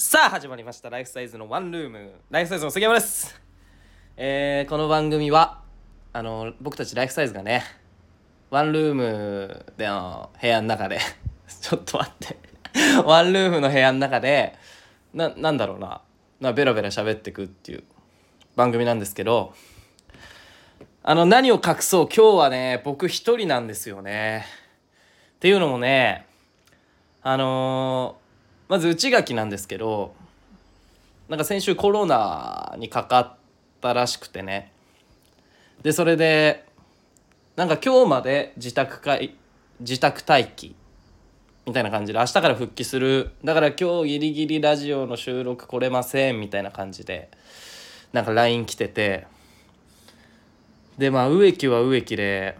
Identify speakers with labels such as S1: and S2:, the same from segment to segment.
S1: さあ始まりました。ライフサイズのワンルーム。ライフサイズの杉山です。えー、この番組はあの僕たちライフサイズがねワンルームでの部屋の中で ちょっと待って。ワンルームの部屋の中でななんだろうな。なベラベラ喋ってくっていう番組なんですけどあの何を隠そう。今日はね僕一人なんですよね。っていうのもねあのーまず内垣なんですけどなんか先週コロナにかかったらしくてね。でそれでなんか今日まで自宅かい自宅待機みたいな感じで明日から復帰する。だから今日ギリギリラジオの収録来れませんみたいな感じでなんか LINE 来てて。でまあ植木は植木で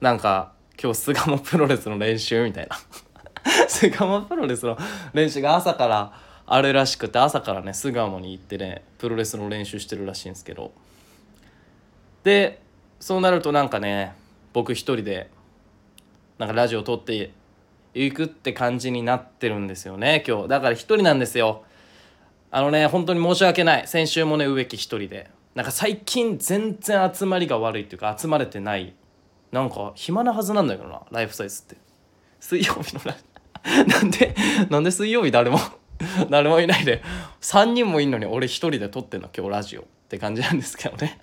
S1: なんか今日巣鴨プロレスの練習みたいな。巣鴨プロレスの練習が朝からあるらしくて朝からね巣鴨に行ってねプロレスの練習してるらしいんですけど。でそうなるとなんかね僕一人でなんかラジオ撮っていくって感じになってるんですよね今日。だから一人なんですよ。あのね本当に申し訳ない。先週もね植木一人で。なんか最近全然集まりが悪いっていうか集まれてない。なんか暇なはずなんだけどなライフサイズって。水曜日のラジオ。なんでなんで水曜日誰も 誰もいないで3人もいんのに俺一人で撮ってんの今日ラジオ。って感じなんですけどね。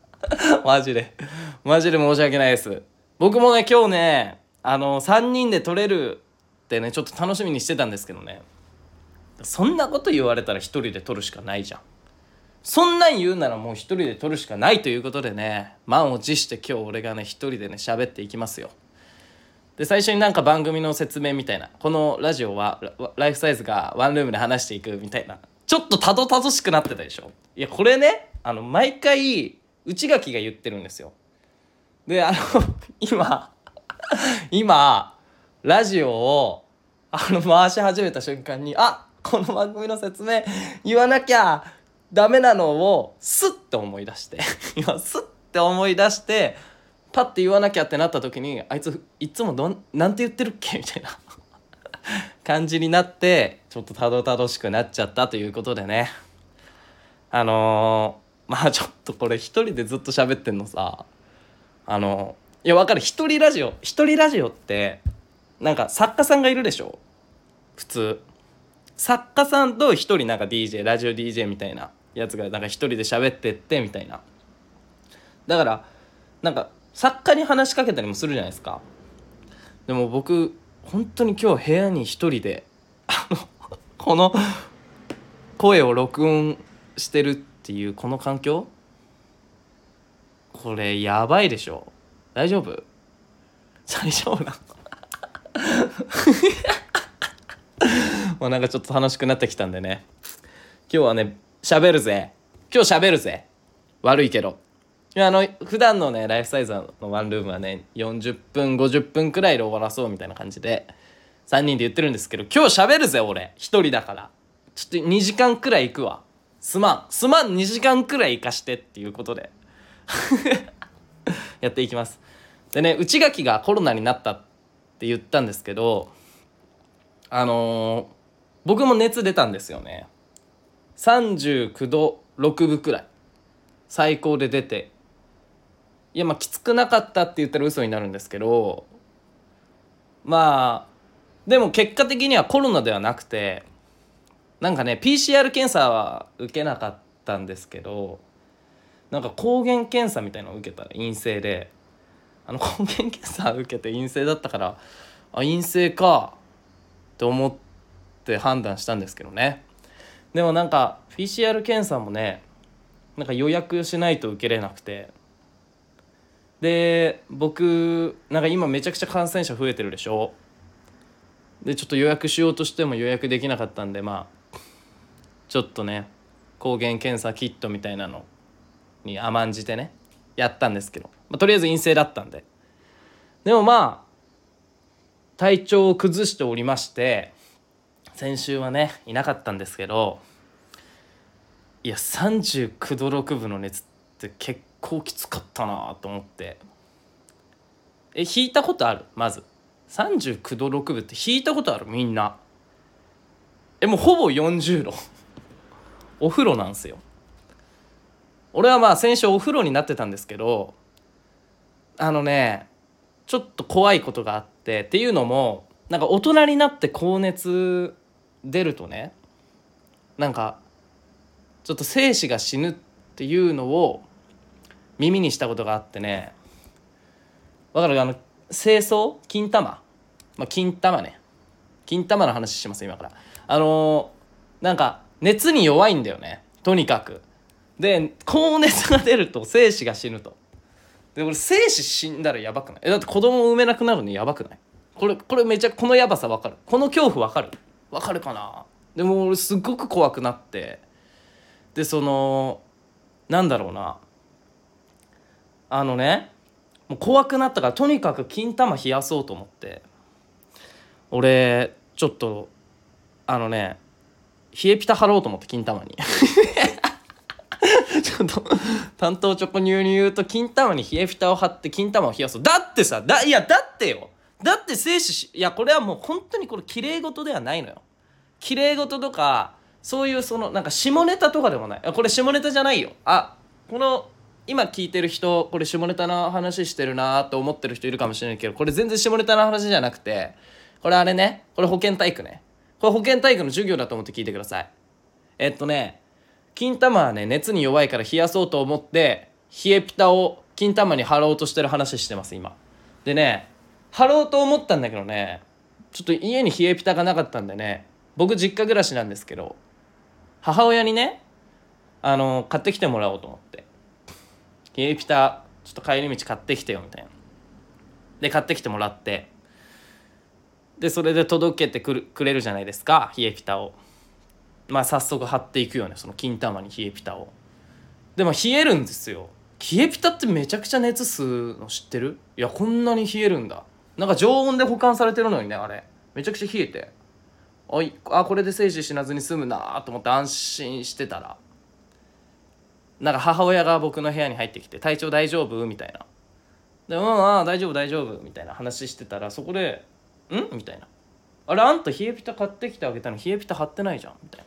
S1: マジで。マジで申し訳ないです。僕もね今日ねあの3人で撮れるってねちょっと楽しみにしてたんですけどね。そんなこと言われたら一人で撮るしかないじゃん。そんなん言うならもう一人で撮るしかないということでね満を持して今日俺がね一人でね喋っていきますよ。で最初になんか番組の説明みたいなこのラジオはライフサイズがワンルームで話していくみたいなちょっとたどたどしくなってたでしょ？いやこれねあの毎回内垣が言ってるんですよ。であの 今 今ラジオをあの回し始めた瞬間にあこの番組の説明言わなきゃダメなのをスッて思い出して 今スッて思い出してパッて言わなきゃってなった時にあいついつもどんなんて言ってるっけ？みたいな。感じになってちょっとたどたどしくなっちゃったということでね。あのー、まあちょっとこれ一人でずっと喋ってんのさ。あのいやわかる。一人ラジオ一人ラジオってなんか作家さんがいるでしょ？普通。作家さんと一人なんか DJ ラジオ DJ みたいなやつがなんか一人で喋ってってみたいな。だからなんか作家に話しかけたりもするじゃないですか。でも僕本当に今日部屋に一人であのこの声を録音してるっていうこの環境？これやばいでしょ。大丈夫？大丈夫なの？もうなんかちょっと楽しくなってきたんでね。今日はね喋るぜ。今日喋るぜ。悪いけど。あの普段のねライフサイズのワンルームはね40分50分くらいで終わらそうみたいな感じで3人で言ってるんですけど今日喋るぜ俺。1人だから。ちょっと2時間くらい行くわ。すまん。すまん2時間くらい行かしてっていうことで。やっていきます。でね内垣がコロナになったって言ったんですけどあのー、僕も熱出たんですよね。39度6分くらい。最高で出ていやまあきつくなかったって言ったら嘘になるんですけどまあでも結果的にはコロナではなくてなんかね PCR 検査は受けなかったんですけどなんか抗原検査みたいなのを受けたら陰性で。あの抗原検査受けて陰性だったからあ陰性かと思って判断したんですけどね。でもなんか PCR 検査もねなんか予約しないと受けれなくて。で僕なんか今めちゃくちゃ感染者増えてるでしょ？でちょっと予約しようとしても予約できなかったんでまあちょっとね抗原検査キットみたいなのに甘んじてねやったんですけど、まあ、とりあえず陰性だったんで。でもまあ体調を崩しておりまして先週はねいなかったんですけどいや39度6分の熱って結構きつかったなと思って。え引いたことある？まず。39度6分って引いたことある？みんな。えもうほぼ40度。お風呂なんすよ。俺はまあ先週お風呂になってたんですけどあのねちょっと怖いことがあってっていうのもなんか大人になって高熱出るとねなんかちょっと精子が死ぬっていうのを耳にしたことがあってね。わかる？あの清掃？金玉？まあ金玉ね。金玉の話します今から。あのー、なんか熱に弱いんだよね。とにかく。で高熱が出ると精子が死ぬと。で俺精子死んだらやばくない？えだって子供産めなくなるのやばくない？これこれめちゃこのやばさわかる？この恐怖わかる？わかるかな？でも俺すっごく怖くなって。でそのなんだろうな。あのねもう怖くなったからとにかく金玉冷やそうと思って。俺ちょっとあのね冷えピタ貼ろうと思って金玉に。ちょっと担当チョコニューに言うと金玉に冷えピタを貼って金玉を冷やそう。だってさだいやだってよ。だって精子しいやこれはもう本当にこれ綺麗事ではないのよ。綺麗事とかそういうそのなんか下ネタとかでもない。これ下ネタじゃないよ。あこの今聞いてる人これ下ネタの話してるなと思ってる人いるかもしれないけどこれ全然下ネタの話じゃなくてこれあれねこれ保健体育ね。これ保健体育の授業だと思って聞いてください。えっとね金玉はね熱に弱いから冷やそうと思って冷えピタを金玉に貼ろうとしてる話してます今。でね貼ろうと思ったんだけどねちょっと家に冷えピタがなかったんでね僕実家暮らしなんですけど母親にねあの買ってきてもらおうと思って。冷えピタちょっと帰り道買ってきてよみたいな。で買ってきてもらって。でそれで届けてくるくれるじゃないですか冷えピタを。まあ早速貼っていくよねその金玉に冷えピタを。でも冷えるんですよ。冷えピタってめちゃくちゃ熱吸うの知ってる？いやこんなに冷えるんだ。なんか常温で保管されてるのにねあれ。めちゃくちゃ冷えて。おいあこれで精子死なずに済むなと思って安心してたら。なんか母親が僕の部屋に入ってきて「体調大丈夫?」みたいな「でうんああ大丈夫大丈夫」みたいな話してたらそこで「ん?」みたいな「あれあんた冷えピタ買ってきてあげたの冷えピタ貼ってないじゃん」みたいな。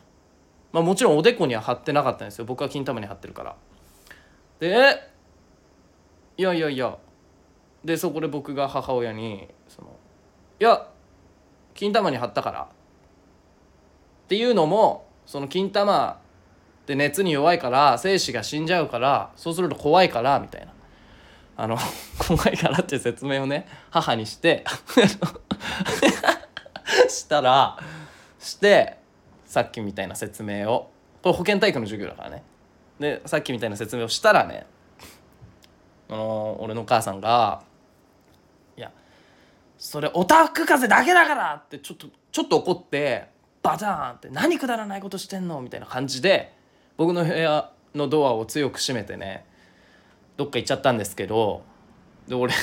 S1: まあもちろんおでこには貼ってなかったんですよ。僕は金玉に貼ってるから。でいやいやいや。でそこで僕が母親にその「いや金玉に貼ったから」っていうのもその金玉で熱に弱いから精子が死んじゃうからそうすると怖いからみたいなあの 怖いからって説明をね母にして したらしてさっきみたいな説明をこれ保健体育の授業だからねでさっきみたいな説明をしたらねあの俺のお母さんが「いやそれオタク風だけだから!」ってちょっとちょっと怒ってバターンって「何くだらないことしてんの?」みたいな感じで僕の部屋のドアを強く閉めてねどっか行っちゃったんですけどで俺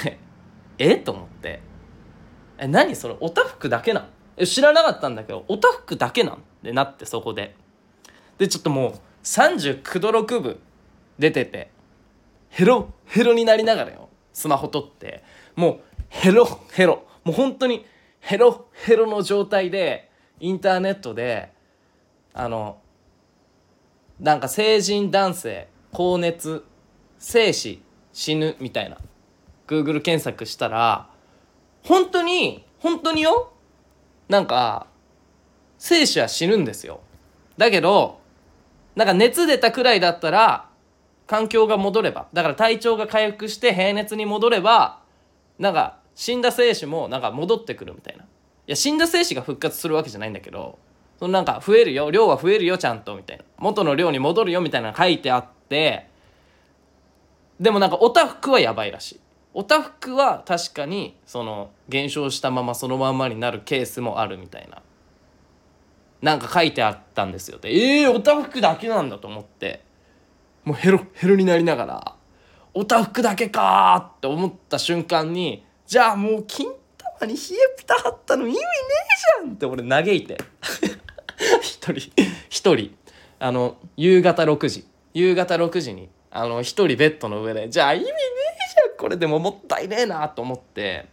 S1: え？と思って「え何？それおたふくだけなん？え知らなかったんだけどおたふくだけなん?」ってなってそこで。でちょっともう39度6分出ててヘロヘロになりながらよ。スマホ撮って。もうヘロヘロ。もう本当にヘロヘロの状態でインターネットであのなんか成人男性高熱生死死ぬみたいな。Google 検索したら本当に本当によなんか生死は死ぬんですよ。だけどなんか熱出たくらいだったら環境が戻ればだから体調が回復して平熱に戻ればなんか死んだ精子もなんか戻ってくるみたいな。いや死んだ精子が復活するわけじゃないんだけどそのなんか増えるよ量は増えるよちゃんとみたいな。元の量に戻るよみたいなの書いてあってでもなんかおたふくはやばいらしい。おたふくは確かにその減少したままそのままになるケースもあるみたいな。なんか書いてあったんですよ。でええー、おたふくだけなんだと思って。もうヘロヘロになりながらおたふくだけかって思った瞬間にじゃあもう金玉に冷えピタ貼ったの意味ねえじゃんって俺嘆いて。一人一人。あの夕方6時。夕方6時にあの一人ベッドの上でじゃあ意味ねえじゃんこれでももったいねえなと思って。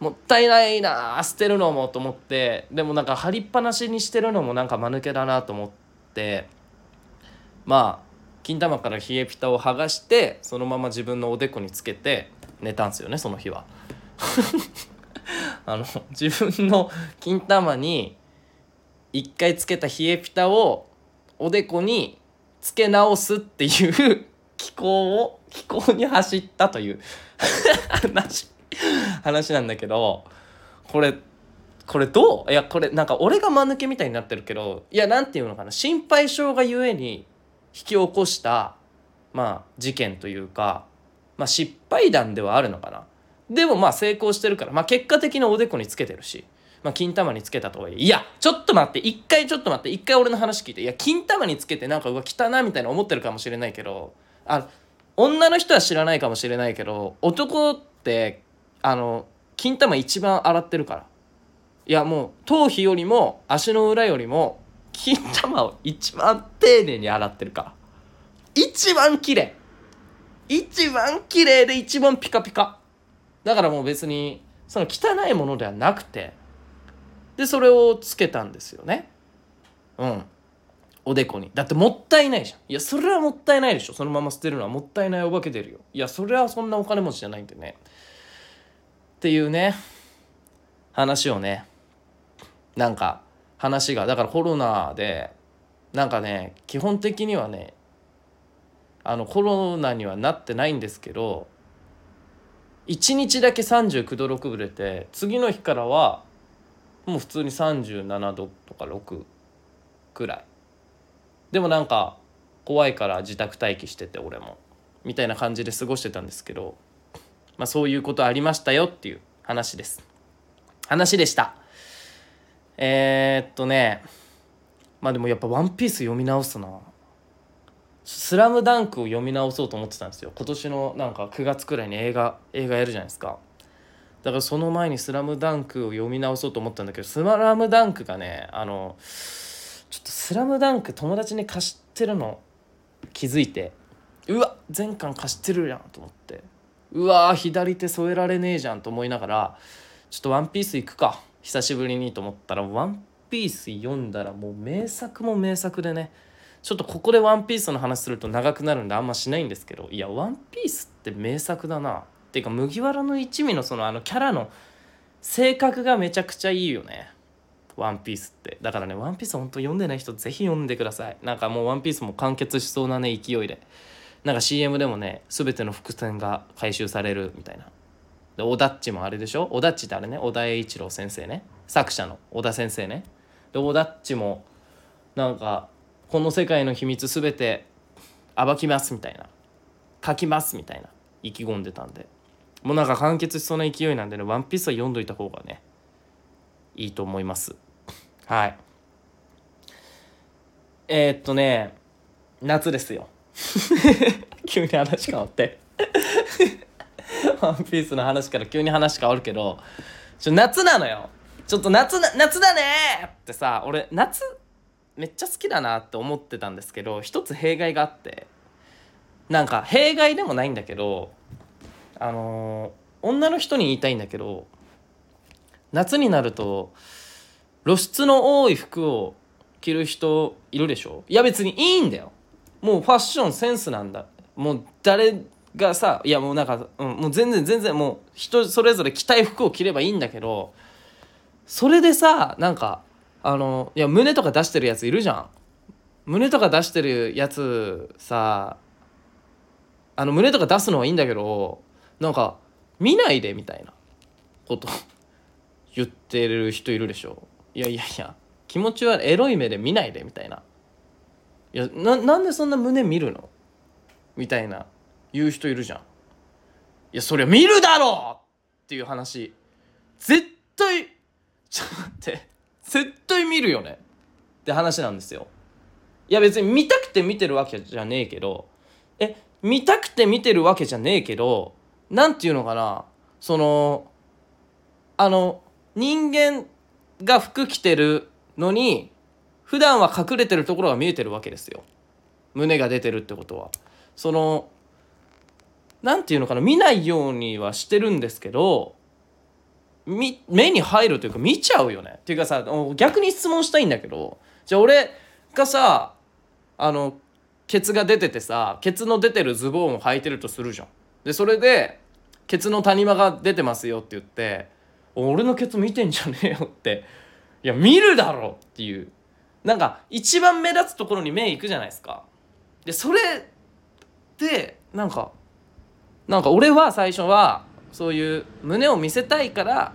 S1: もったいないな捨てるのもと思って。でもなんか貼りっぱなしにしてるのもなんか間抜けだなと思って。まあ金玉から冷えピタを剥がしてそのまま自分のおでこにつけて寝たんですよねその日は。あの自分の金玉に一回つけた冷えピタをおでこにつけ直すっていう 気候を気候に走ったという 話話なんだけどこれこれどう？いやこれなんか俺が間抜けみたいになってるけどいや何て言うのかな？心配性がゆえに引き起こしたまあ事件というか、まあ、失敗談ではあるのかな？でもまあ成功してるから、まあ、結果的におでこにつけてるし、まあ、金玉につけたとはいえ。いやちょっと待って。一回ちょっと待って。一回俺の話聞いて。いや金玉につけてなんかうわ汚なみたいな思ってるかもしれないけど。あ女の人は知らないかもしれないけど男ってあの金玉一番洗ってるから。いやもう頭皮よりも足の裏よりも金玉を一番丁寧に洗ってるから。一番綺麗。一番綺麗で一番ピカピカ。だからもう別にその汚いものではなくてでそれをつけたんですよね。うん。おでこに。だってもったいないじゃん。いやそれはもったいないでしょ。そのまま捨てるのはもったいないお化け出るよ。いやそれはそんなお金持ちじゃないんでね。っていうね。話をね。なんか話がだからコロナでなんかね基本的にはねあのコロナにはなってないんですけど1日だけ39度6分出て次の日からはもう普通に37度とか6くらい。でもなんか怖いから自宅待機してて俺も。みたいな感じで過ごしてたんですけど。まあそういうことありましたよっていう話です。話でした。えー、っとね。まあでもやっぱ「ワンピース読み直すな「スラムダンクを読み直そうと思ってたんですよ。今年のなんか9月くらいに映画映画やるじゃないですか。だからその前に「スラムダンクを読み直そうと思ったんだけど「スラムダンクがねあのちょっと「スラムダンク友達に貸してるの気づいてうわ全巻貸してるやんと思ってうわ左手添えられねえじゃんと思いながらちょっと「ワンピース行くか久しぶりにと思ったら「ワンピース読んだらもう名作も名作でねちょっとここで「ワンピースの話すると長くなるんであんましないんですけどいや「ワンピースって名作だな。ていうか麦わらの一味のそのあのキャラの性格がめちゃくちゃいいよね。ワンピースって。だからねワンピース本当読んでない人ぜひ読んでください。なんかもうワンピースも完結しそうなね勢いで。なんか CM でもね全ての伏線が回収されるみたいな。でオダッチもあれでしょ？オダッチってあれね？小田栄一郎先生ね。作者の小田先生ね。でオダッチもなんかこの世界の秘密全て暴きますみたいな。書きますみたいな。意気込んでたんで。もうなんか完結しそうな勢いなんでね「ワンピースは読んどいた方がねいいと思います。はい。えー、っとね夏ですよ。急に話変わって。ワンピースの話から急に話変わるけどちょ夏なのよ。ちょっと夏な夏だね!ってさ俺夏めっちゃ好きだなって思ってたんですけど一つ弊害があって。なんか弊害でもないんだけどあの、女の人に言いたいんだけど夏になると露出の多い服を着る人いるでしょ？いや別にいいんだよ。もうファッションセンスなんだ。もう誰がさいやもうなんか、うん、もう全然全然もう人それぞれ着たい服を着ればいいんだけどそれでさなんかあのいや胸とか出してるやついるじゃん。胸とか出してるやつさあの胸とか出すのはいいんだけどなんか見ないでみたいなこと 言ってる人いるでしょ。いやいやいや気持ちはエロい目で見ないでみたいな。いやなんでそんな胸見るの？みたいな言う人いるじゃん。いやそりゃ見るだろ！っていう話。絶対 ちょっと待って。絶対見るよね。って話なんですよ。いや別に見たくて見てるわけじゃねえけど。え見たくて見てるわけじゃねえけど何て言うのかな？そのあの人間が服着てるのに普段は隠れてるところが見えてるわけですよ。胸が出てるってことは。その何て言うのかな？見ないようにはしてるんですけど目に入るというか見ちゃうよね。っていうかさ逆に質問したいんだけどじゃあ俺がさあのケツが出ててさケツの出てるズボンを履いてるとするじゃん。でそれでケツの谷間が出てますよって言って俺のケツ見てんじゃねえよっていや見るだろっていう。なんか一番目立つところに目いくじゃないですか。でそれでなんかなんか俺は最初はそういう胸を見せたいから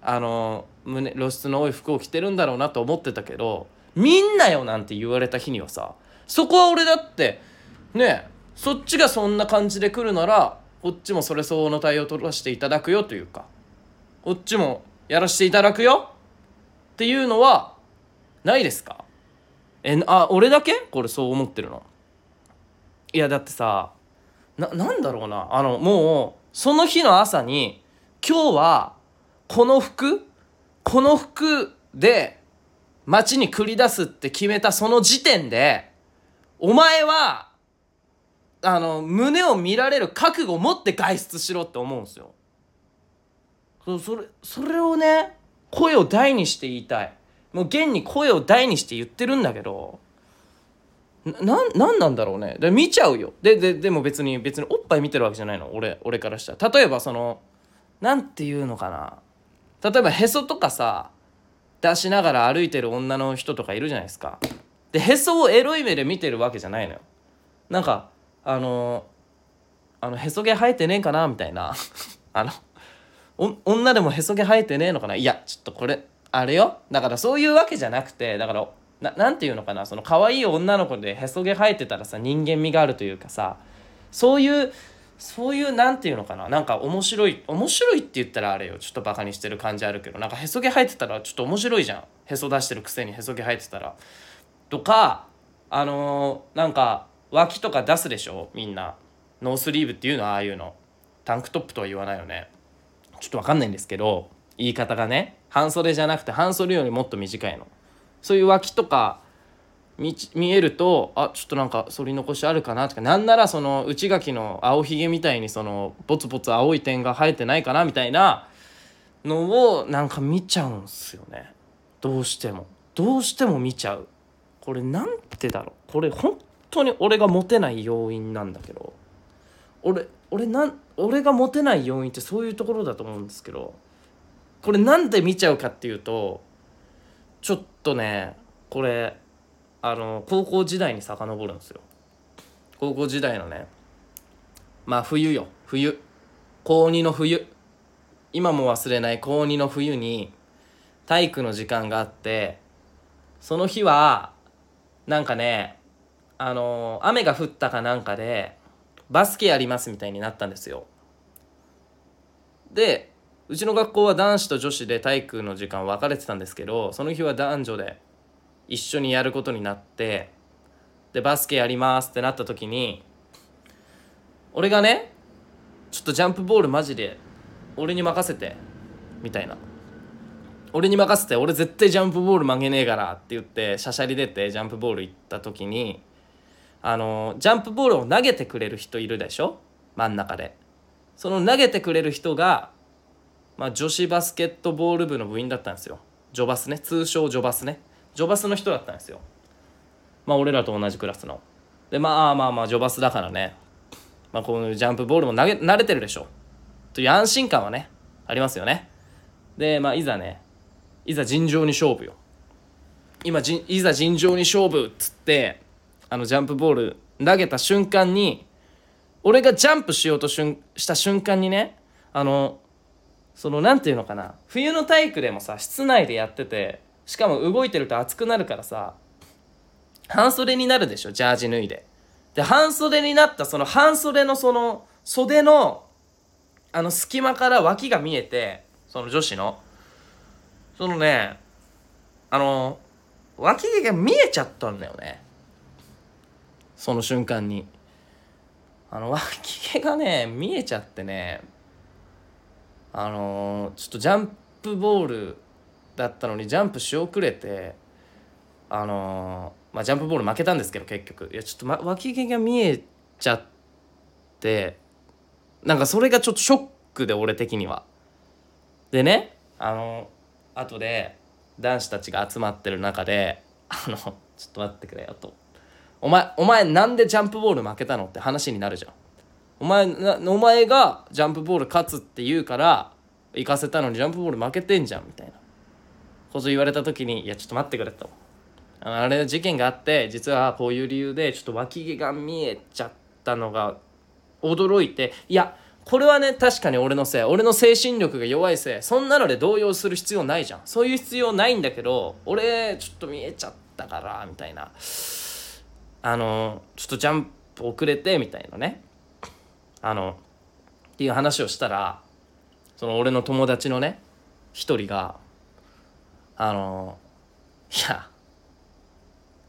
S1: あの胸露出の多い服を着てるんだろうなと思ってたけどみんなよなんて言われた日にはさそこは俺だってねそっちがそんな感じで来るならこっちもそれ相応の対応を取らせていただくよというか。こっちもやらせていただくよ。っていうのはないですか？えあ俺だけ？これそう思ってるの。いやだってさななんだろうな。あのもうその日の朝に今日はこの服この服で街に繰り出すって決めたその時点でお前はあの胸を見られる覚悟を持って外出しろって思うんですよ。それそれをね声を大にして言いたい。もう現に声を大にして言ってるんだけどななんなんだろうね。で見ちゃうよ。でででも別に別におっぱい見てるわけじゃないの。俺俺からしたら。例えばそのなんていうのかな。例えばへそとかさ出しながら歩いてる女の人とかいるじゃないですか。でへそをエロい目で見てるわけじゃないのよ。なんかあのあのへそ毛生えてねえかなみたいな。あの女でもへそ毛生えてねえのかな。いやちょっとこれあれよ。だからそういうわけじゃなくてだからななんていうのかな。その可愛い女の子でへそ毛生えてたらさ人間味があるというかさそういうそういうなんていうのかな。なんか面白い面白いって言ったらあれよ。ちょっとバカにしてる感じあるけど。なんかへそ毛生えてたらちょっと面白いじゃん。へそ出してるくせにへそ毛生えてたら。とかあのー、なんか脇とか出すでしょ？みんな。ノースリーブっていうのはああいうの。タンクトップとは言わないよね。ちょっと分かんないんですけど言い方がね。半袖じゃなくて半袖よりもっと短いの。そういう脇とか見見えるとあちょっとなんか反り残しあるかなとか。なんならその内垣の青ひげみたいにそのボツボツ青い点が生えてないかなみたいなのをなんか見ちゃうんすよね。どうしても。どうしても見ちゃう。これなんてだろう。これ本当に俺がモテない要因なんだけど俺俺なん俺がモテない要因ってそういうところだと思うんですけどこれなんで見ちゃうかっていうとちょっとねこれあの高校時代に遡るんですよ。高校時代のねまあ冬よ。冬。高2の冬。今も忘れない高2の冬に体育の時間があってその日はなんかねあの雨が降ったかなんかでバスケやりますみたいになったんですよ。でうちの学校は男子と女子で体育の時間分かれてたんですけどその日は男女で一緒にやることになってでバスケやりますってなった時に俺がねちょっとジャンプボールマジで俺に任せてみたいな。俺に任せて俺絶対ジャンプボール曲げねえからって言ってしゃしゃり出てジャンプボール行った時にあのジャンプボールを投げてくれる人いるでしょ？真ん中で。その投げてくれる人が、まあ、女子バスケットボール部の部員だったんですよ。ジョバスね。通称ジョバスね。ジョバスの人だったんですよ。まあ俺らと同じクラスの。でまあまあまあジョバスだからね、まあ、こういうジャンプボールも投げ慣れてるでしょ。という安心感はねありますよね。でまあいざねいざ尋常に勝負よ。今じいざ尋常に勝負っつってあのジャンプボール投げた瞬間に俺がジャンプしようとしゅんした瞬間にねあのその何て言うのかな冬の体育でもさ室内でやっててしかも動いてると暑くなるからさ半袖になるでしょジャージ脱いで。で半袖になったその半袖のその袖のあの隙間から脇が見えてその女子のそのねあの脇毛が見えちゃったんだよねその瞬間に。あの脇毛がね見えちゃってねあのちょっとジャンプボールだったのにジャンプし遅れてあのまあジャンプボール負けたんですけど結局。いやちょっと、ま、脇毛が見えちゃってなんかそれがちょっとショックで俺的には。でねあの後で男子たちが集まってる中で「あのちょっと待ってくれよ」と「お前お前なんでジャンプボール負けたの?」って話になるじゃん。お前なお前がジャンプボール勝つって言うから行かせたのにジャンプボール負けてんじゃんみたいなこと言われた時に「いやちょっと待ってくれ」と。あれ事件があって実はこういう理由でちょっと脇毛が見えちゃったのが驚いていやこれはね確かに俺のせい俺の精神力が弱いせいそんなので動揺する必要ないじゃんそういう必要ないんだけど俺ちょっと見えちゃったからみたいなあのちょっとジャンプ遅れてみたいなね。あのっていう話をしたらその俺の友達のね一人があのいや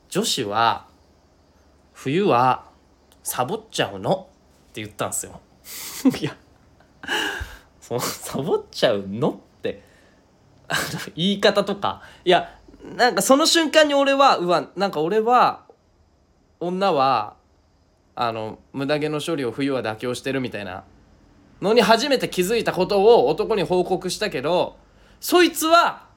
S1: 女子は冬はサボっちゃうの？って言ったんですよ。いやそのサボっちゃうの？って言い方とか。いやなんかその瞬間に俺はうわなんか俺は女はあの無駄毛の処理を冬は妥協してるみたいな。のに初めて気づいたことを男に報告したけどそいつは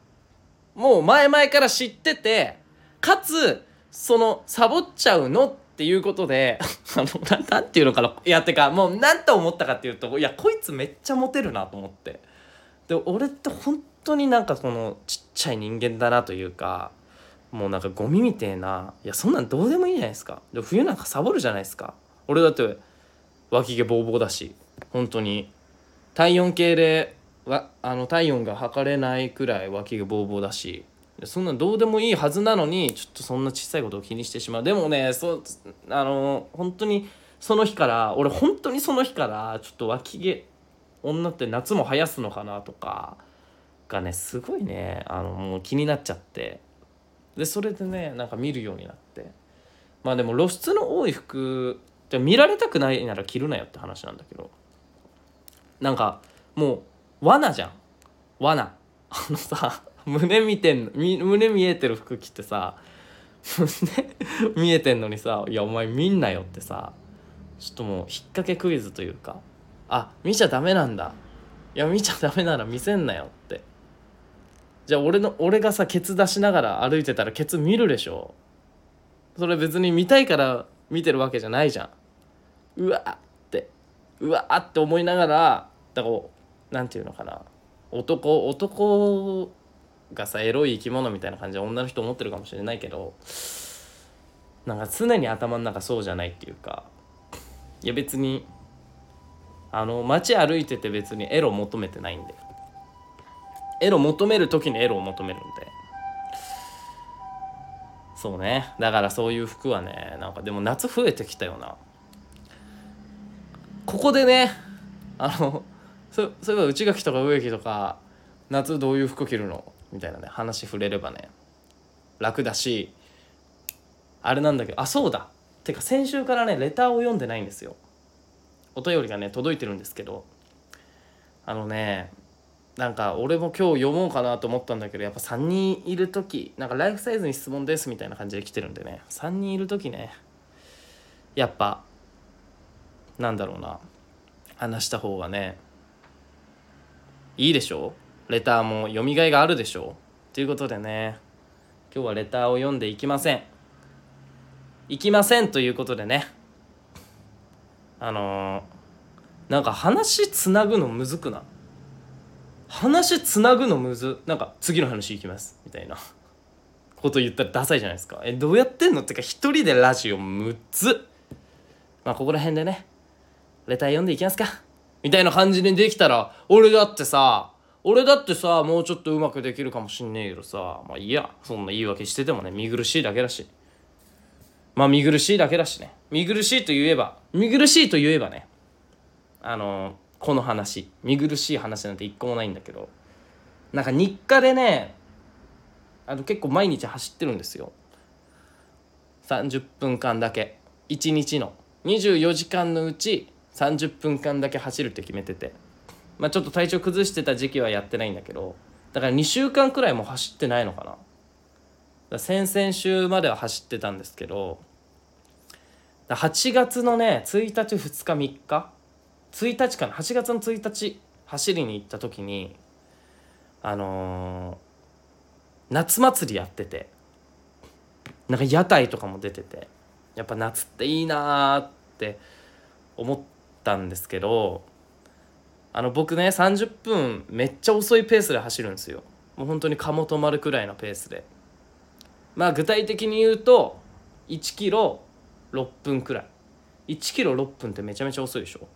S1: もう前々から知っててかつそのサボっちゃうのっていうことで あのなていうのかな。いやてかもう何と思ったかっていうといやこいつめっちゃモテるなと思って。で俺って本当になんかそのちっちゃい人間だなというかもうなんかゴミみてえな。いやそんなんどうでもいいじゃないですか。で冬なんかサボるじゃないですか。俺だって脇毛ボーボーだし。本当に。体温計でわあの体温が測れないくらい脇毛ボーボーだし。そんなんどうでもいいはずなのにちょっとそんな小さいことを気にしてしまう。でもねそあの本当にその日から俺本当にその日からちょっと脇毛女って夏も生やすのかなとかがねすごいねあのもう気になっちゃって。でそれでねなんか見るようになって。まあでも露出の多い服じゃ見られたくないなら着るなよって話なんだけど。なんかもう罠じゃん。罠。あのさ胸見てんの胸見えてる服着てさ胸見えてんのにさ「いやお前見んなよ」ってさちょっともう引っ掛けクイズというかあ見ちゃダメなんだ。いや見ちゃダメなら見せんなよって。じゃあ俺の俺がさケツ出しながら歩いてたらケツ見るでしょ？それ別に見たいから見てるわけじゃないじゃん。うわってうわって思いながらだからなんていうのかな。男男がさエロい生き物みたいな感じで女の人思ってるかもしれないけどなんか常に頭の中そうじゃないっていうか。いや別にあの街歩いてて別にエロ求めてないんでエロ求める時にエロを求めるんで。そうね。だからそういう服はねなんかでも夏増えてきたよな。ここでねあのそそういえば内垣とか植木とか夏どういう服着るの？みたいなね話触れればね楽だしあれなんだけどあそうだ。てか先週からねレターを読んでないんですよ。お便りがね届いてるんですけど。あのねなんか俺も今日読もうかなと思ったんだけどやっぱ3人いる時なんかライフサイズに質問ですみたいな感じで来てるんでね。3人いる時ねやっぱなんだろうな。話した方がねいいでしょ？レターも読みがいがあるでしょ？ということでね今日はレターを読んでいきません。いきませんということでねあのー、なんか話つなぐのむずくな話つなぐのむずなんか次の話いきますみたいな。こと言ったらダサいじゃないですか。えどうやってんのってか一人でラジオむずまあここら辺でねレター読んでいきますか。みたいな感じにできたら俺だってさ俺だってさもうちょっとうまくできるかもしんねえけどさまあいいや。そんな言い訳しててもね見苦しいだけだし。まあ見苦しいだけだしね。見苦しいと言えば見苦しいと言えばねあのこの話見苦しい話なんて一個もないんだけどなんか日課でねあの結構毎日走ってるんですよ。30分間だけ。1日の。24時間のうち30分間だけ走るって決めてて。まあちょっと体調崩してた時期はやってないんだけどだから2週間くらいも走ってないのかな。先々週までは走ってたんですけど8月のね1日2日3日1日かな？8月の1日走りに行った時にあのー夏祭りやっててなんか屋台とかも出ててやっぱ夏っていいなーって思ったんですけどあの僕ね30分めっちゃ遅いペースで走るんですよ。もう本当に鴨止まるくらいのペースで。まあ具体的に言うと1キロ6分くらい。1キロ6分ってめちゃめちゃ遅いでしょ。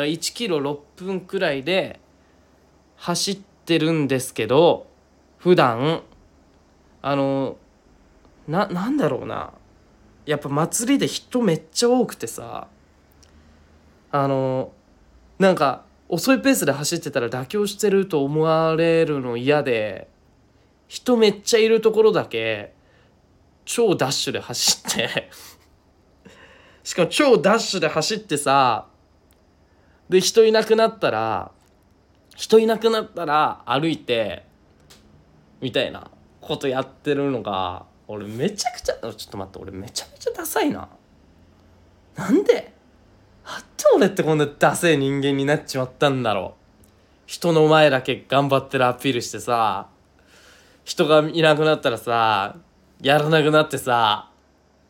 S1: だ1キロ6分くらいで走ってるんですけど普段。あのななんだろうな。やっぱ祭りで人めっちゃ多くてさ。あのなんか遅いペースで走ってたら妥協してると思われるの嫌で人めっちゃいるところだけ超ダッシュで走って。しかも超ダッシュで走ってさで人いなくなったら人いなくなったら歩いてみたいなことやってるのが俺めちゃくちゃちょっと待って俺めちゃめちゃダサいな。なんでなんで俺ってこんなダセえ人間になっちまったんだろう。人の前だけ頑張ってるアピールしてさ人がいなくなったらさやらなくなってさ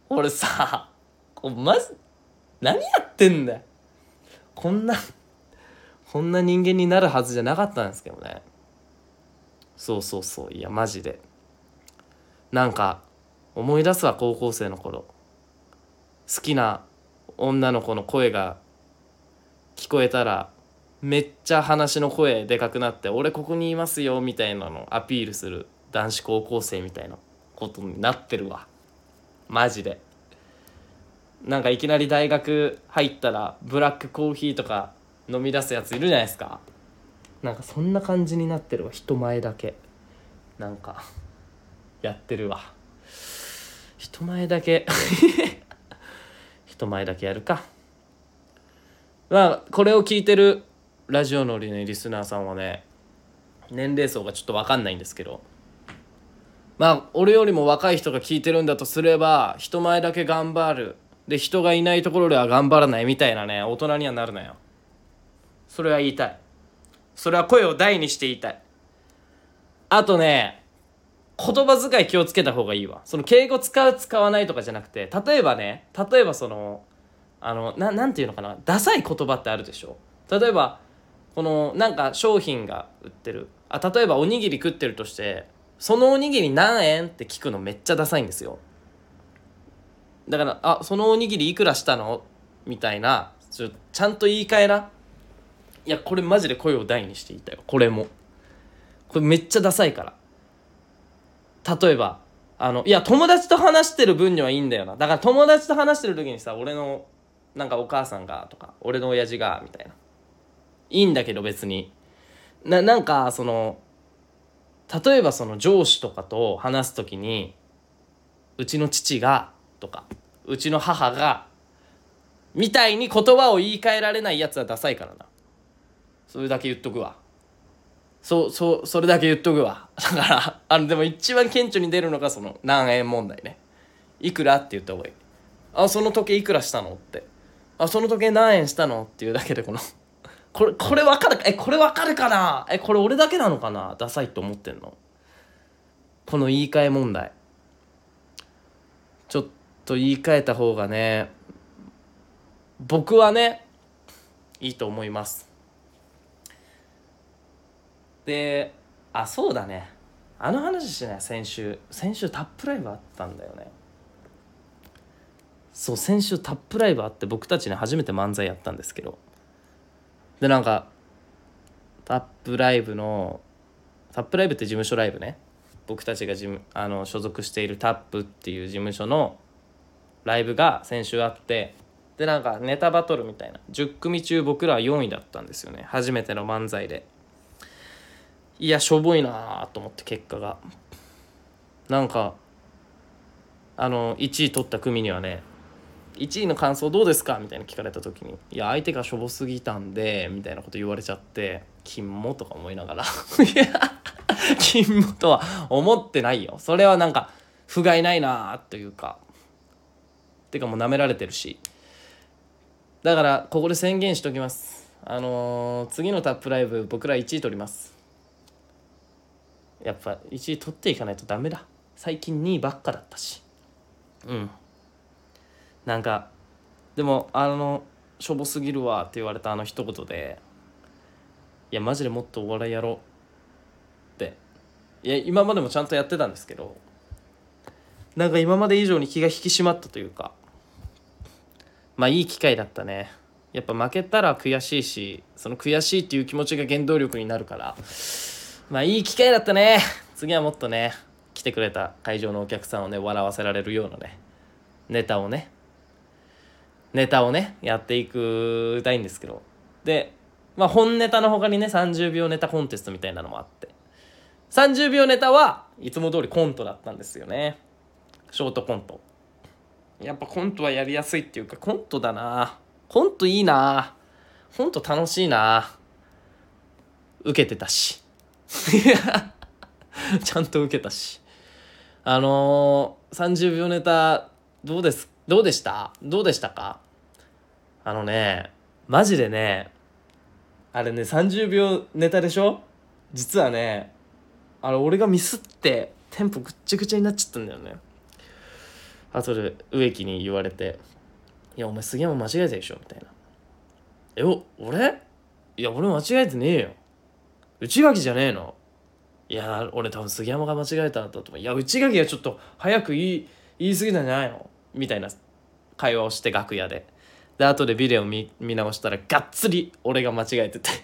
S1: 俺さこうまず何やってんだよ。こんな こんな人間になるはずじゃなかったんですけどね。そうそうそう。いやマジで。なんか思い出すわ高校生の頃。好きな女の子の声が聞こえたらめっちゃ話の声でかくなって「俺ここにいますよ」みたいなのアピールする男子高校生みたいなことになってるわ。マジで。なんかいきなり大学入ったらブラックコーヒーとか飲み出すやついるじゃないですか。なんかそんな感じになってるわ。人前だけ。なんかやってるわ。人前だけ。人前だけやるか。まあこれを聞いてるラジオのリスナーさんはね年齢層がちょっと分かんないんですけど。まあ俺よりも若い人が聞いてるんだとすれば人前だけ頑張るで人がいないところでは頑張らないみたいなね大人にはなるなよ。それは言いたい。それは声を大にして言いたい。あとね言葉遣い気をつけた方がいいわ。その敬語使う使わないとかじゃなくて例えばね例えばそのあのななんていうのかな。ダサい言葉ってあるでしょ。例えばこのなんか商品が売ってる。あ例えばおにぎり食ってるとしてそのおにぎり何円って聞くのめっちゃダサいんですよ。だから「あそのおにぎりいくらしたの?」みたいなちょちゃんと言い換えな。いやこれマジで声を大にしていたよこれも。これめっちゃダサいから。例えばあのいや友達と話してる分にはいいんだよな。だから友達と話してる時にさ俺のなんかお母さんがとか俺の親父がみたいな。いいんだけど別に。ななんかその例えばその上司とかと話す時にうちの父がとかうちの母がみたいに言葉を言い換えられないやつはダサいからな。それだけ言っとくわ。そうそうそれだけ言っとくわ。だからあのでも一番顕著に出るのがその何円問題ね。いくらって言った方がいい。あその時計いくらしたのって。あその時計何円したのっていうだけでこのこれこれ分かるえこれ分かるかな？えこれ俺だけなのかな？ダサいと思ってんの。この言い換え問題。ちょっとと言い換えた方がね僕はねいいと思います。であそうだね。あの話しない？先週。先週タップライブあったんだよね。そう先週タップライブあって僕たちね初めて漫才やったんですけど。でなんかタップライブのタップライブって事務所ライブね。僕たちが事務あの所属しているタップっていう事務所のライブが先週あってでなんかネタバトルみたいな10組中僕らは4位だったんですよね。初めての漫才で。いやしょぼいなと思って結果が。なんかあの1位取った組にはね1位の感想どうですかみたいな聞かれた時に「いや相手がしょぼすぎたんで」みたいなこと言われちゃって「金も」とか思いながら。いや金もとは思ってないよ。それはなんか不甲斐ないなというか。ていうかもう舐められてるし。だからここで宣言しときます。あのー、次のタップライブ僕ら1位取ります。やっぱ1位取っていかないとダメだ。最近2位ばっかだったし。うん。なんかでもあのしょぼすぎるわって言われたあの一言でいやマジでもっとお笑いやろう。って。いや今までもちゃんとやってたんですけどなんか今まで以上に気が引き締まったというかまあいい機会だったね。やっぱ負けたら悔しいしその悔しいっていう気持ちが原動力になるから。まあいい機会だったね。次はもっとね来てくれた会場のお客さんをね笑わせられるようなねネタをねネタをねやっていくたいんですけど。でまあ本ネタの他にね30秒ネタコンテストみたいなのもあって。30秒ネタはいつも通りコントだったんですよね。ショートコント。やっぱコントはやりやすいっていうかコントだな。コントいいな。コント楽しいな。受けてたし。ちゃんと受けたし。あのー、30秒ネタどうですどうでした？どうでしたか？あのねマジでねあれね30秒ネタでしょ？実はねあれ俺がミスってテンポぐっちゃぐちゃになっちゃったんだよね。後で植木に言われて「いやお前杉山間違えたでしょ」みたいな「えお俺？いや俺間違えてねえよ。内垣じゃねえの。いや俺多分杉山が間違えたんだと思う。いや内垣はちょっと早く言い言い過ぎたんじゃないの？みたいな会話をして楽屋で。で後でビデオ見見直したらがっつり俺が間違えてて。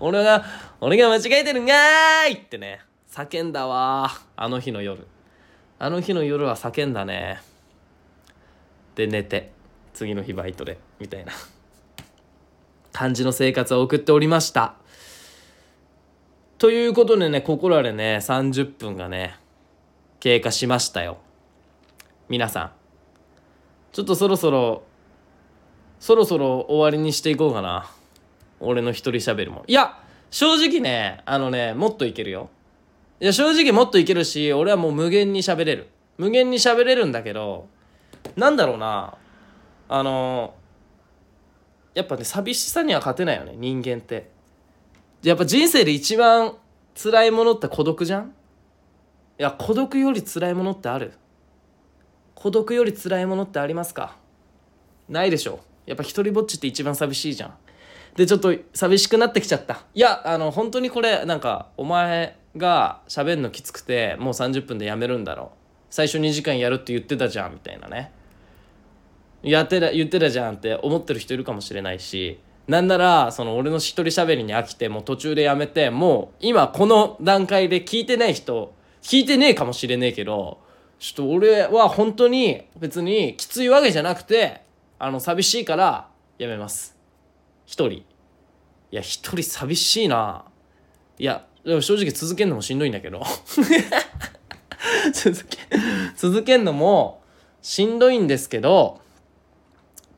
S1: 俺が俺が間違えてるんかーいってね。叫んだわあの日の夜。あの日の夜は叫んだね。で寝て次の日バイトでみたいな。感じの生活を送っておりました。ということでねここらでね30分がね経過しましたよ。皆さん。ちょっとそろそろそろそろ終わりにしていこうかな。俺の一人喋るも。いや正直ねあのねもっといけるよ。いや正直もっといけるし俺はもう無限に喋れる。無限に喋れるんだけどなんだろうな。あのやっぱね寂しさには勝てないよね人間って。やっぱ人生で一番辛いものって孤独じゃん？いや孤独より辛いものってある。孤独より辛いものってありますか？ないでしょやっぱ一人ぼっちって一番寂しいじゃん。でちょっと寂しくなってきちゃった。いやあの本当にこれなんかお前が喋るのきつくてもう30分でやめるんだろう。最初2時間やるって言ってたじゃんみたいなね。やってた言ってたじゃんって思ってる人いるかもしれないしなんならその俺の一人喋りに飽きてもう途中でやめてもう今この段階で聞いてない人聞いてねえかもしれねえけどちょっと俺は本当に別にきついわけじゃなくてあの寂しいからやめます。一人。いや一人寂しいな。いやでも正直続けるのもしんどいんだけど。続け続けんのもしんどいんですけど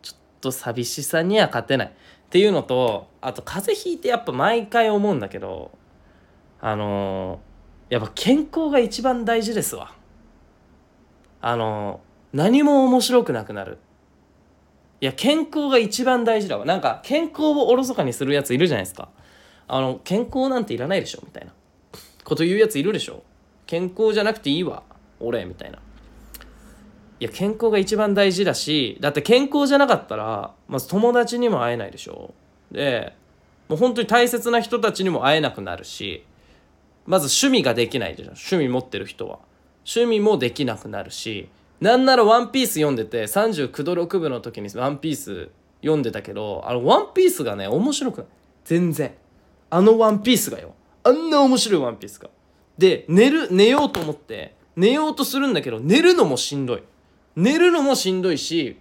S1: ちょっと寂しさには勝てない。っていうのとあと風邪ひいてやっぱ毎回思うんだけどあのー、やっぱ健康が一番大事ですわ。あのー、何も面白くなくなる。いや健康が一番大事だわ。なんか健康をおろそかにするやついるじゃないですか。あの健康なんていらないでしょみたいな。こと言うやついるでしょ。健康じゃなくていいわ俺みたいな。いや健康が一番大事だしだって健康じゃなかったらまず友達にも会えないでしょ。でもう本当に大切な人たちにも会えなくなるしまず趣味ができないでしょ。趣味持ってる人は。趣味もできなくなるしなんならワンピース読んでて39度6分の時にワンピース読んでたけどあのワンピースがね面白くない。全然。あのワンピースがよ。あんな面白いワンピースが。で寝る寝ようと思って寝ようとするんだけど寝るのもしんどい。寝るのもしんどいし、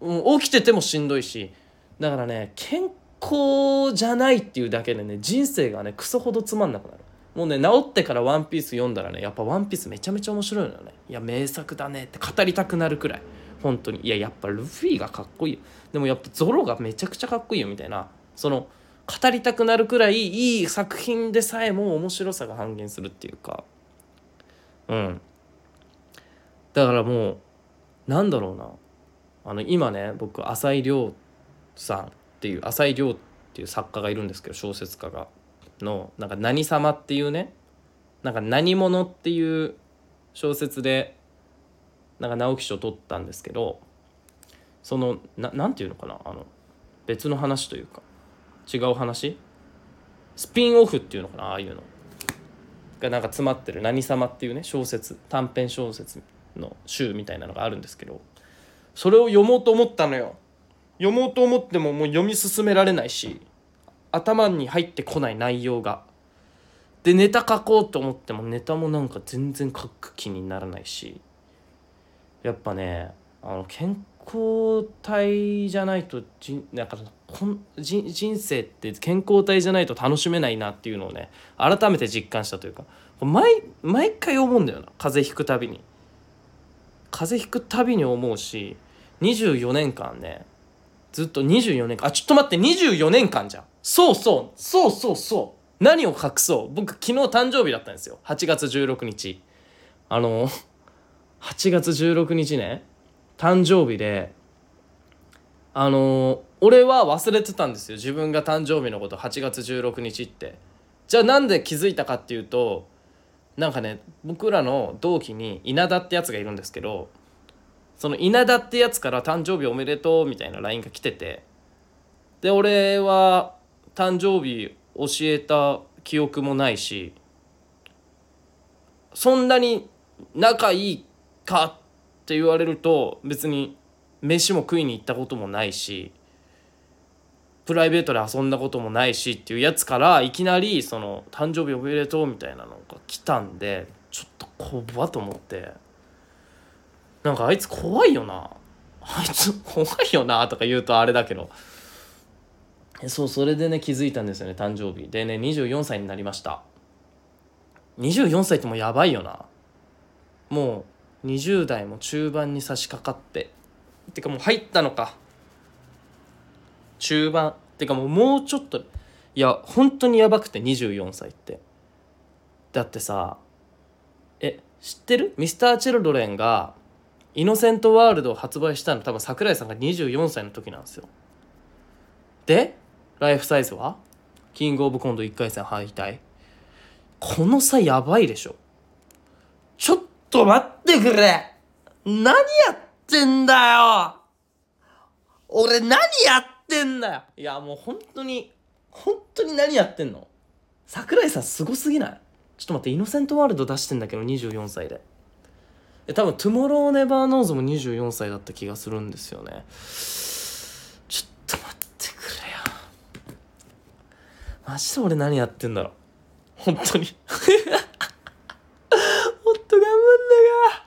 S1: うん、起きててもしんどいし。だからね健康じゃないっていうだけでね人生がねクソほどつまんなくなる。もうね治ってから「ワンピース読んだらねやっぱ「ワンピースめちゃめちゃ面白いのよね。いや名作だねって語りたくなるくらい。本当に。いややっぱルフィがかっこいい。よでもやっぱゾロがめちゃくちゃかっこいいよみたいな。その語りたくなるくらいいい作品でさえも面白さが半減するっていうか。うん。だからもうなんだろうな。あの今ね僕浅井亮さんっていう浅井亮っていう作家がいるんですけど小説家がのなんか何様っていうねなんか何者っていう小説でなんか直木賞を取ったんですけどそのななんていうのかなあの別の話というか。違う話？スピンオフっていうのかな？ああいうの。がなんか詰まってる「何様」っていうね小説。短編小説の集みたいなのがあるんですけど。それを読もうと思ったのよ。読もうと思ってももう読み進められないし頭に入ってこない内容が。でネタ書こうと思ってもネタもなんか全然書く気にならないし。やっぱねあの健康体じゃないとじなんかこん人生って健康体じゃないと楽しめないなっていうのをね改めて実感したというか毎毎回思うんだよな風邪ひくたびに。風邪ひくたびに思うし24年間ねずっと24年間あちょっと待って24年間じゃん。そうそうそうそうそう。何を隠そう。僕昨日誕生日だったんですよ。8月16日。あの8月16日ね誕生日であの俺は忘れてたんですよ。自分が誕生日のこと。8月16日って。じゃあなんで気づいたかっていうとなんかね僕らの同期に稲田ってやつがいるんですけどその稲田ってやつから誕生日おめでとうみたいな LINE が来ててで俺は誕生日教えた記憶もないしそんなに仲いいかって言われると別に飯も食いに行ったこともないしプライベートで遊んだこともないしっていうやつからいきなりその「誕生日おめでとう」みたいなのが来たんでちょっと怖っと思って。なんかあいつ怖いよな。あいつ怖いよなとか言うとあれだけど。そうそれでね気づいたんですよね誕生日。でね24歳になりました。24歳ってもうやばいよな。もう20代も中盤に差し掛かって。てかもう入ったのか。中盤。ってかもうもうちょっと。いや本当にやばくて24歳って。だってさえ知ってる？ミスターチルドレンが「イノセントワールド」を発売したの。多分桜井さんが24歳の時なんですよ。でライフサイズは？キングオブコント1回戦敗退。この差やばいでしょ。ちょっと待ってくれ。何やってんだよ。俺何やってんだよ。いやもう本当に本当に何やってんの？桜井さんすごすぎない？ちょっと待ってイノセントワールド出してんだけど24歳で。え多分トゥモローネバーノーズも24歳だった気がするんですよね。ちょっと待ってくれよ。マジで俺何やってんだろ本当に。もっと頑張んなが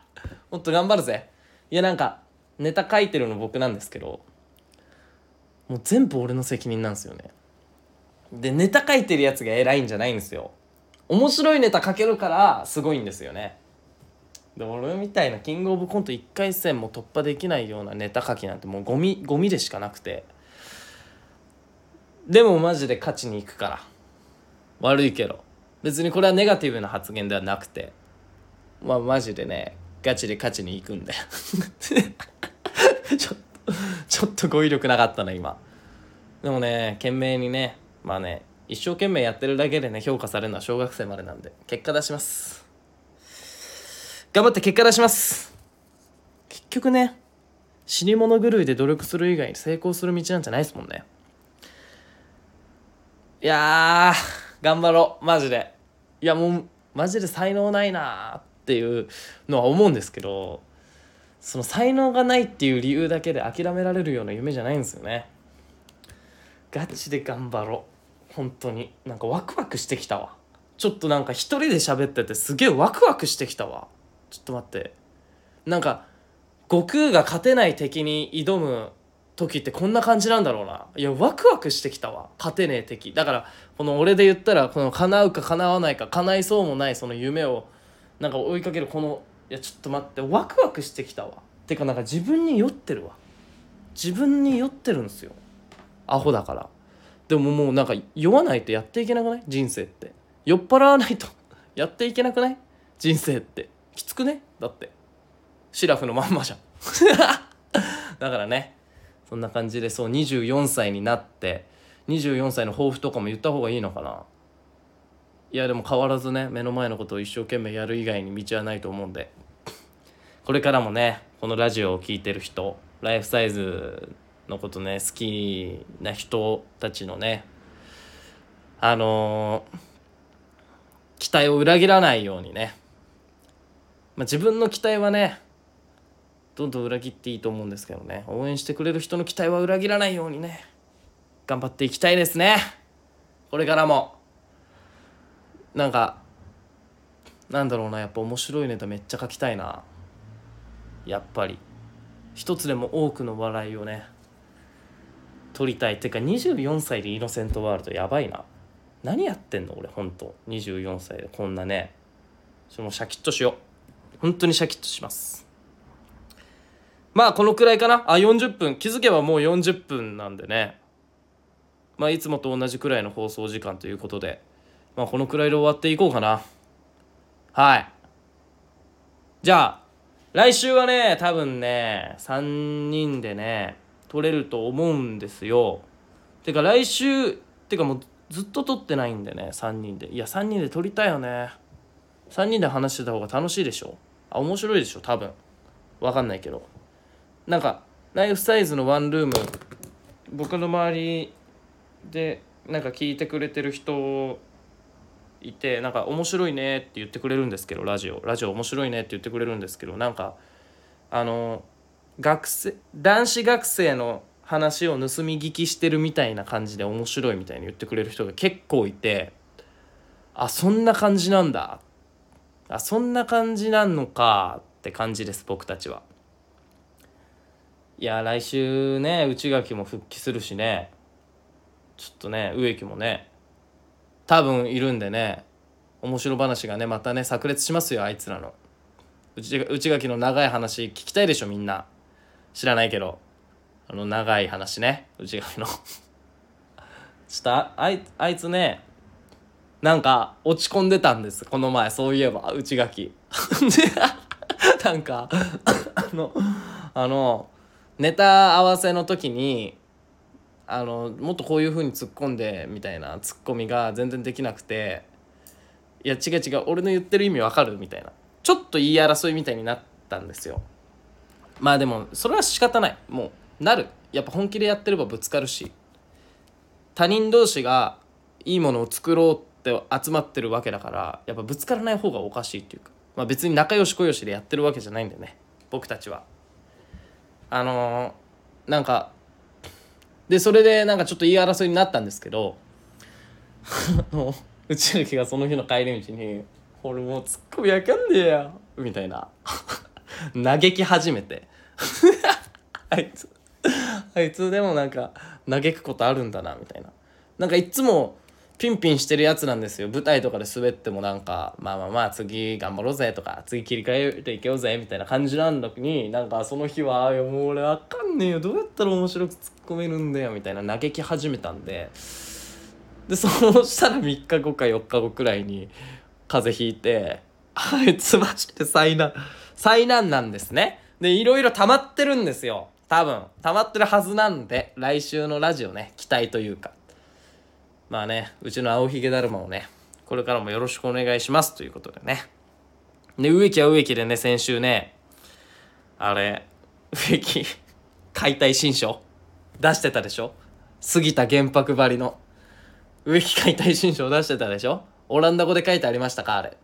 S1: もっと頑張るぜ。いやなんかネタ書いてるの僕なんですけど。もう全部俺の責任なんですよね。でネタ書いてるやつが偉いんじゃないんですよ。面白いネタ書けるからすごいんですよね。で俺みたいなキングオブコント1回戦も突破できないようなネタ書きなんてもうゴミゴミでしかなくて。でもマジで勝ちに行くから。悪いけど。別にこれはネガティブな発言ではなくて。まあマジでねガチで勝ちに行くんでちょっと ちょっと語彙力なかったな今。でもね懸命にねまあね一生懸命やってるだけでね評価されるのは小学生までなんで結果出します。頑張って結果出します。結局ね死に物狂いで努力する以外に成功する道なんじゃないですもんね。いやー頑張ろう。マジで。いやもうマジで才能ないなーっていうのは思うんですけどその才能がないっていう理由だけで諦められるような夢じゃないんですよね。ガチで頑張ろう。本当に。なんかワクワクしてきたわ。ちょっとなんか一人で喋っててすげえワクワクしてきたわ。ちょっと待って。なんか悟空が勝てない敵に挑む時ってこんな感じなんだろうな。いやワクワクしてきたわ。勝てねえ敵。だからこの俺で言ったらこの叶うか叶わないか叶いそうもないその夢をなんか追いかけるこのいやちょっと待ってワクワクしてきたわ。てかなんか自分に酔ってるわ。自分に酔ってるんですよ。アホだから。でももうなんか酔わないとやっていけなくない？人生って。酔っ払わないと やっていけなくない？人生って。きつくね？だって。シラフのまんまじゃん。だからね。そんな感じでそう24歳になって24歳の抱負とかも言った方がいいのかな。いやでも変わらずね目の前のことを一生懸命やる以外に道はないと思うんで。これからもねこのラジオを聴いてる人ライフサイズのことね好きな人たちのねあのー期待を裏切らないようにね、まあ、自分の期待はねどんどん裏切っていいと思うんですけどね応援してくれる人の期待は裏切らないようにね頑張っていきたいですね。これからも。なんかなんだろうなやっぱ面白いネタめっちゃ書きたいな。やっぱり。一つでも多くの笑いをね取りたい。っていうか24歳でイノセントワールドやばいな。何やってんの俺ほんと。24歳でこんなね。そのシャキッとしよう。本当にシャキッとします。まあこのくらいかな。あ40分。気づけばもう40分なんでね。まあいつもと同じくらいの放送時間ということで。まあこのくらいで終わっていこうかな。はい。じゃあ来週はね多分ね3人でね撮れると思うんですよ。てか来週てかもうずっと撮ってないんでね3人で。いや3人で撮りたいよね。3人で話してた方が楽しいでしょ。あ面白いでしょ多分。わかんないけど。なんかライフサイズのワンルーム僕の周りでなんか聞いてくれてる人いてなんか面白いねって言ってくれるんですけどラジオ。ラジオ面白いねって言ってくれるんですけどなんかあの学生男子学生の話を盗み聞きしてるみたいな感じで面白いみたいに言ってくれる人が結構いてあそんな感じなんだ。あそんな感じなのかって感じです僕たちは。いや来週ね内垣も復帰するしね。ちょっとね植木もね多分いるんでね面白話がねまたね炸裂しますよあいつらの。内内垣の長い話聞きたいでしょみんな。知らないけど。あの長い話ね内垣のちょっとあいつねなんか落ち込んでたんですこの前そういえば内垣 なんかあのあのネタ合わせの時にあのもっとこういう風に突っ込んでみたいなツッコミが全然できなくていや違う違う俺の言ってる意味わかるみたいな。ちょっと言い争いみたいになったんですよ。まあでもそれは仕方ない。もうなる。やっぱ本気でやってればぶつかるし。他人同士がいいものを作ろうって集まってるわけだからやっぱぶつからない方がおかしいっていうか、まあ、別に仲良しこよしでやってるわけじゃないんだよね。僕たちは。あのー、なんかでそれでなんかちょっと言い争いになったんですけど内垣がその日の帰り道に「俺もうツッコミわかんねえよ」みたいな。嘆き始めて。あいつあいつでもなんか嘆くことあるんだなみたいな。なんかいっつもピンピンしてるやつなんですよ。舞台とかで滑ってもなんかまあまあまあ次頑張ろうぜとか次切り替えていけようぜみたいな感じなんだになんかその日は「いやもう俺わかんねえよ。どうやったら面白く突っ込めるんだよ」みたいな嘆き始めたんででそうしたら3日後か4日後くらいに風邪ひいてあいつマジで災難災難なんですねでいろいろ溜まってるんですよ多分溜まってるはずなんで来週のラジオね期待というかまあね、うちの青ひげだるまをね、これからもよろしくお願いしますということでね。で、植木は植木でね、先週ね、あれ、植木、解体新書出してたでしょ？杉田玄白張りの。植木解体新書を出してたでしょ？オランダ語で書いてありましたか？あれ。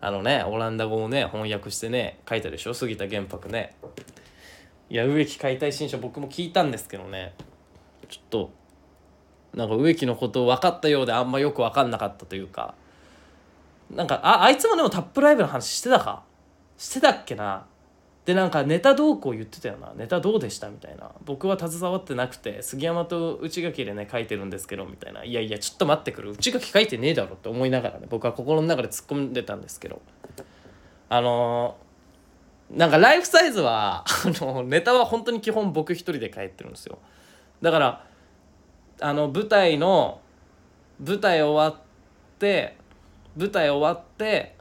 S1: あのね、オランダ語をね、翻訳してね、書いたでしょ？杉田玄白ね。いや、植木解体新書僕も聞いたんですけどね、ちょっと、なんか植木のことを分かったようであんまよく分かんなかったというか。なんかああいつもでもタップライブの話してたか？してたっけな？でなんかネタどうこう言ってたよな。ネタどうでしたみたいな。僕は携わってなくて杉山と内垣でね書いてるんですけどみたいな。いやいやちょっと待ってくる。内垣書いてねえだろって思いながらね僕は心の中で突っ込んでたんですけど。あのー、なんかライフサイズは あのネタは本当に基本僕一人で書いてるんですよ。だからあの舞台の舞台終わって舞台終わって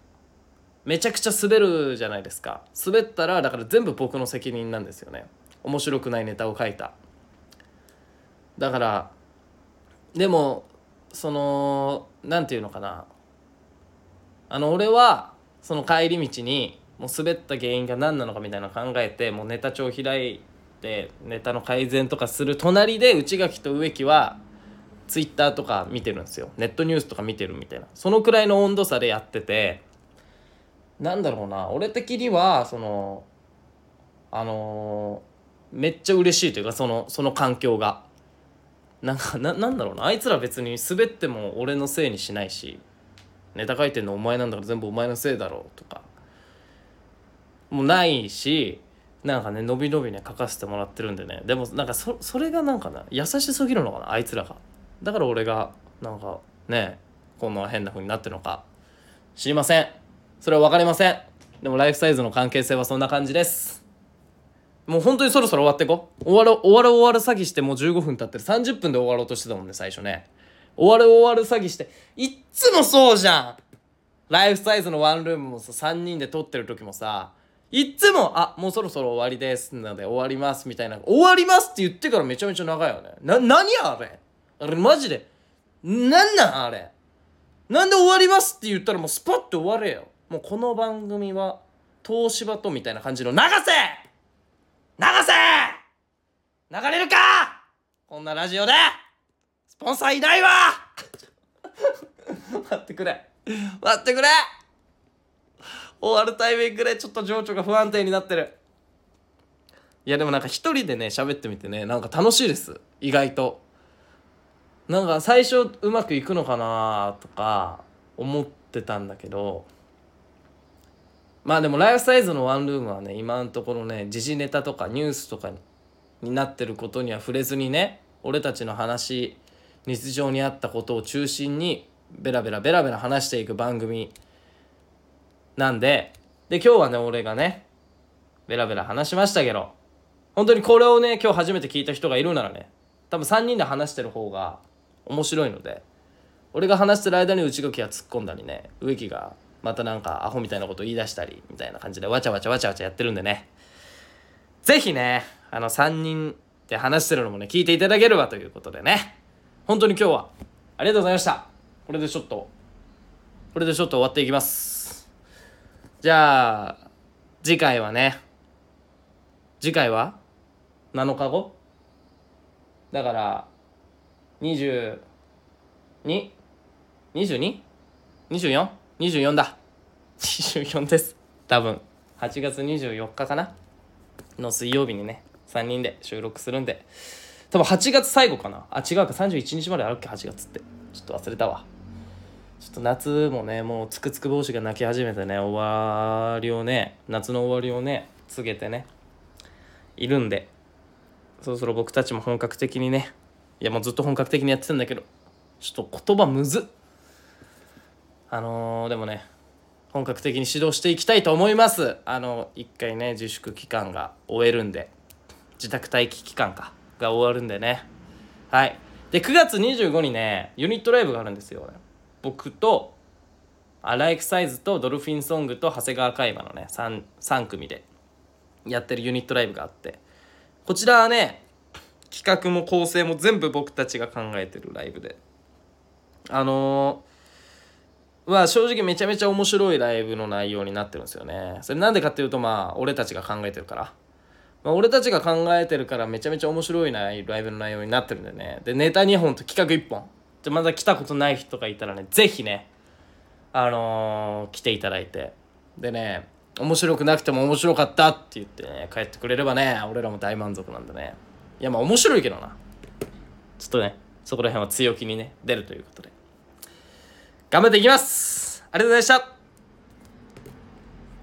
S1: めちゃくちゃ滑るじゃないですか。滑ったらだから全部僕の責任なんですよね。面白くないネタを書いた。だからでもその何て言うのかな。あの俺はその帰り道にもう滑った原因が何なのかみたいなの考えてもうネタ帳開いてネタの改善とかする隣で内垣と植木はツイッターとか見てるんですよ。ネットニュースとか見てるみたいな。そのくらいの温度差でやっててなんだろうな。俺的にはそのあのーめっちゃ嬉しいというかそのその環境が。なんかななんだろうな。あいつら別に滑っても俺のせいにしないしネタ書いてんのお前なんだから全部お前のせいだろうとか。もうないしなんかね伸び伸びね書かせてもらってるんでね。でもなんかそそれがなんかな優しすぎるのかなあいつらが。だから俺がなんかねこんな変な風になってるのか。知りません。それは分かりません。でもライフサイズの関係性はそんな感じです。もう本当にそろそろ終わってこ。う終わる終わる終わる詐欺してもう15分経ってる。30分で終わろうとしてたもんね最初ね。終わる終わる詐欺して。いっつもそうじゃん。ライフサイズのワンルームもさ3人で撮ってる時もさ。いっつも「あもうそろそろ終わりです」なので終わりますみたいな。終わりますって言ってからめちゃめちゃ長いよね。な何あれ？あれマジで。なんなんあれ？なんで終わりますって言ったらもうスパッと終われよ。もうこの番組は東芝とみたいな感じの流せ流せ流れるか！こんなラジオで！スポンサーいないわ！待ってくれ。待ってくれ。終わるタイミングでちょっと情緒が不安定になってる。いやでもなんか一人でね喋ってみてねなんか楽しいです。意外と。なんか最初うまくいくのかなとか思ってたんだけど。まあでもライフサイズのワンルームはね今のところね時事ネタとかニュースとかになってることには触れずにね俺たちの話日常にあったことを中心にベラベラベラベラ話していく番組なんでで今日はね俺がねベラベラ話しましたけど本当にこれをね今日初めて聞いた人がいるならね多分3人で話してる方が面白いので俺が話してる間に内垣が突っ込んだりね植木がまたなんかアホみたいなこと言い出したりみたいな感じでわちゃわちゃわちゃわちゃやってるんでね。ぜひねあの3人で話してるのもね聞いていただければということでね。本当に今日はありがとうございました。これでちょっとこれでちょっと終わっていきます。じゃあ次回はね次回は7日後？だから2 2 2 24? 24だ。24です。多分。8月24日かな？の水曜日にね3人で収録するんで。多分8月最後かな？あ違うか。31日まであるっけ？8月って。ちょっと忘れたわ。ちょっと夏もねもうつくつく帽子が泣き始めてね終わりをね夏の終わりをね告げてねいるんで。そろそろ僕たちも本格的にねいやもうずっと本格的にやってたんだけどちょっと言葉むずっ。あのー、でもね本格的に指導していきたいと思います。あの一回ね自粛期間が終えるんで自宅待機期間かが終わるんでね。はい。で9月25にねユニットライブがあるんですよ。僕とアライクサイズとドルフィンソングと長谷川海馬のね 3, 3組でやってるユニットライブがあって。こちらはね企画も構成も全部僕たちが考えてるライブで。あのー、まあ正直めちゃめちゃ面白いライブの内容になってるんですよね。それなんでかっていうとまあ俺たちが考えてるから、まあ、俺たちが考えてるからめちゃめちゃ面白いなライブの内容になってるんでね。でネタ2本と企画1本。でまだ来たことない人がいたらね是非ねあのー、来ていただいて。でね面白くなくても面白かったって言ってね帰ってくれればね俺らも大満足なんでね。いやまあ面白いけどな。ちょっとねそこら辺は強気にね出るということで。頑張っていきます。ありがとうございました。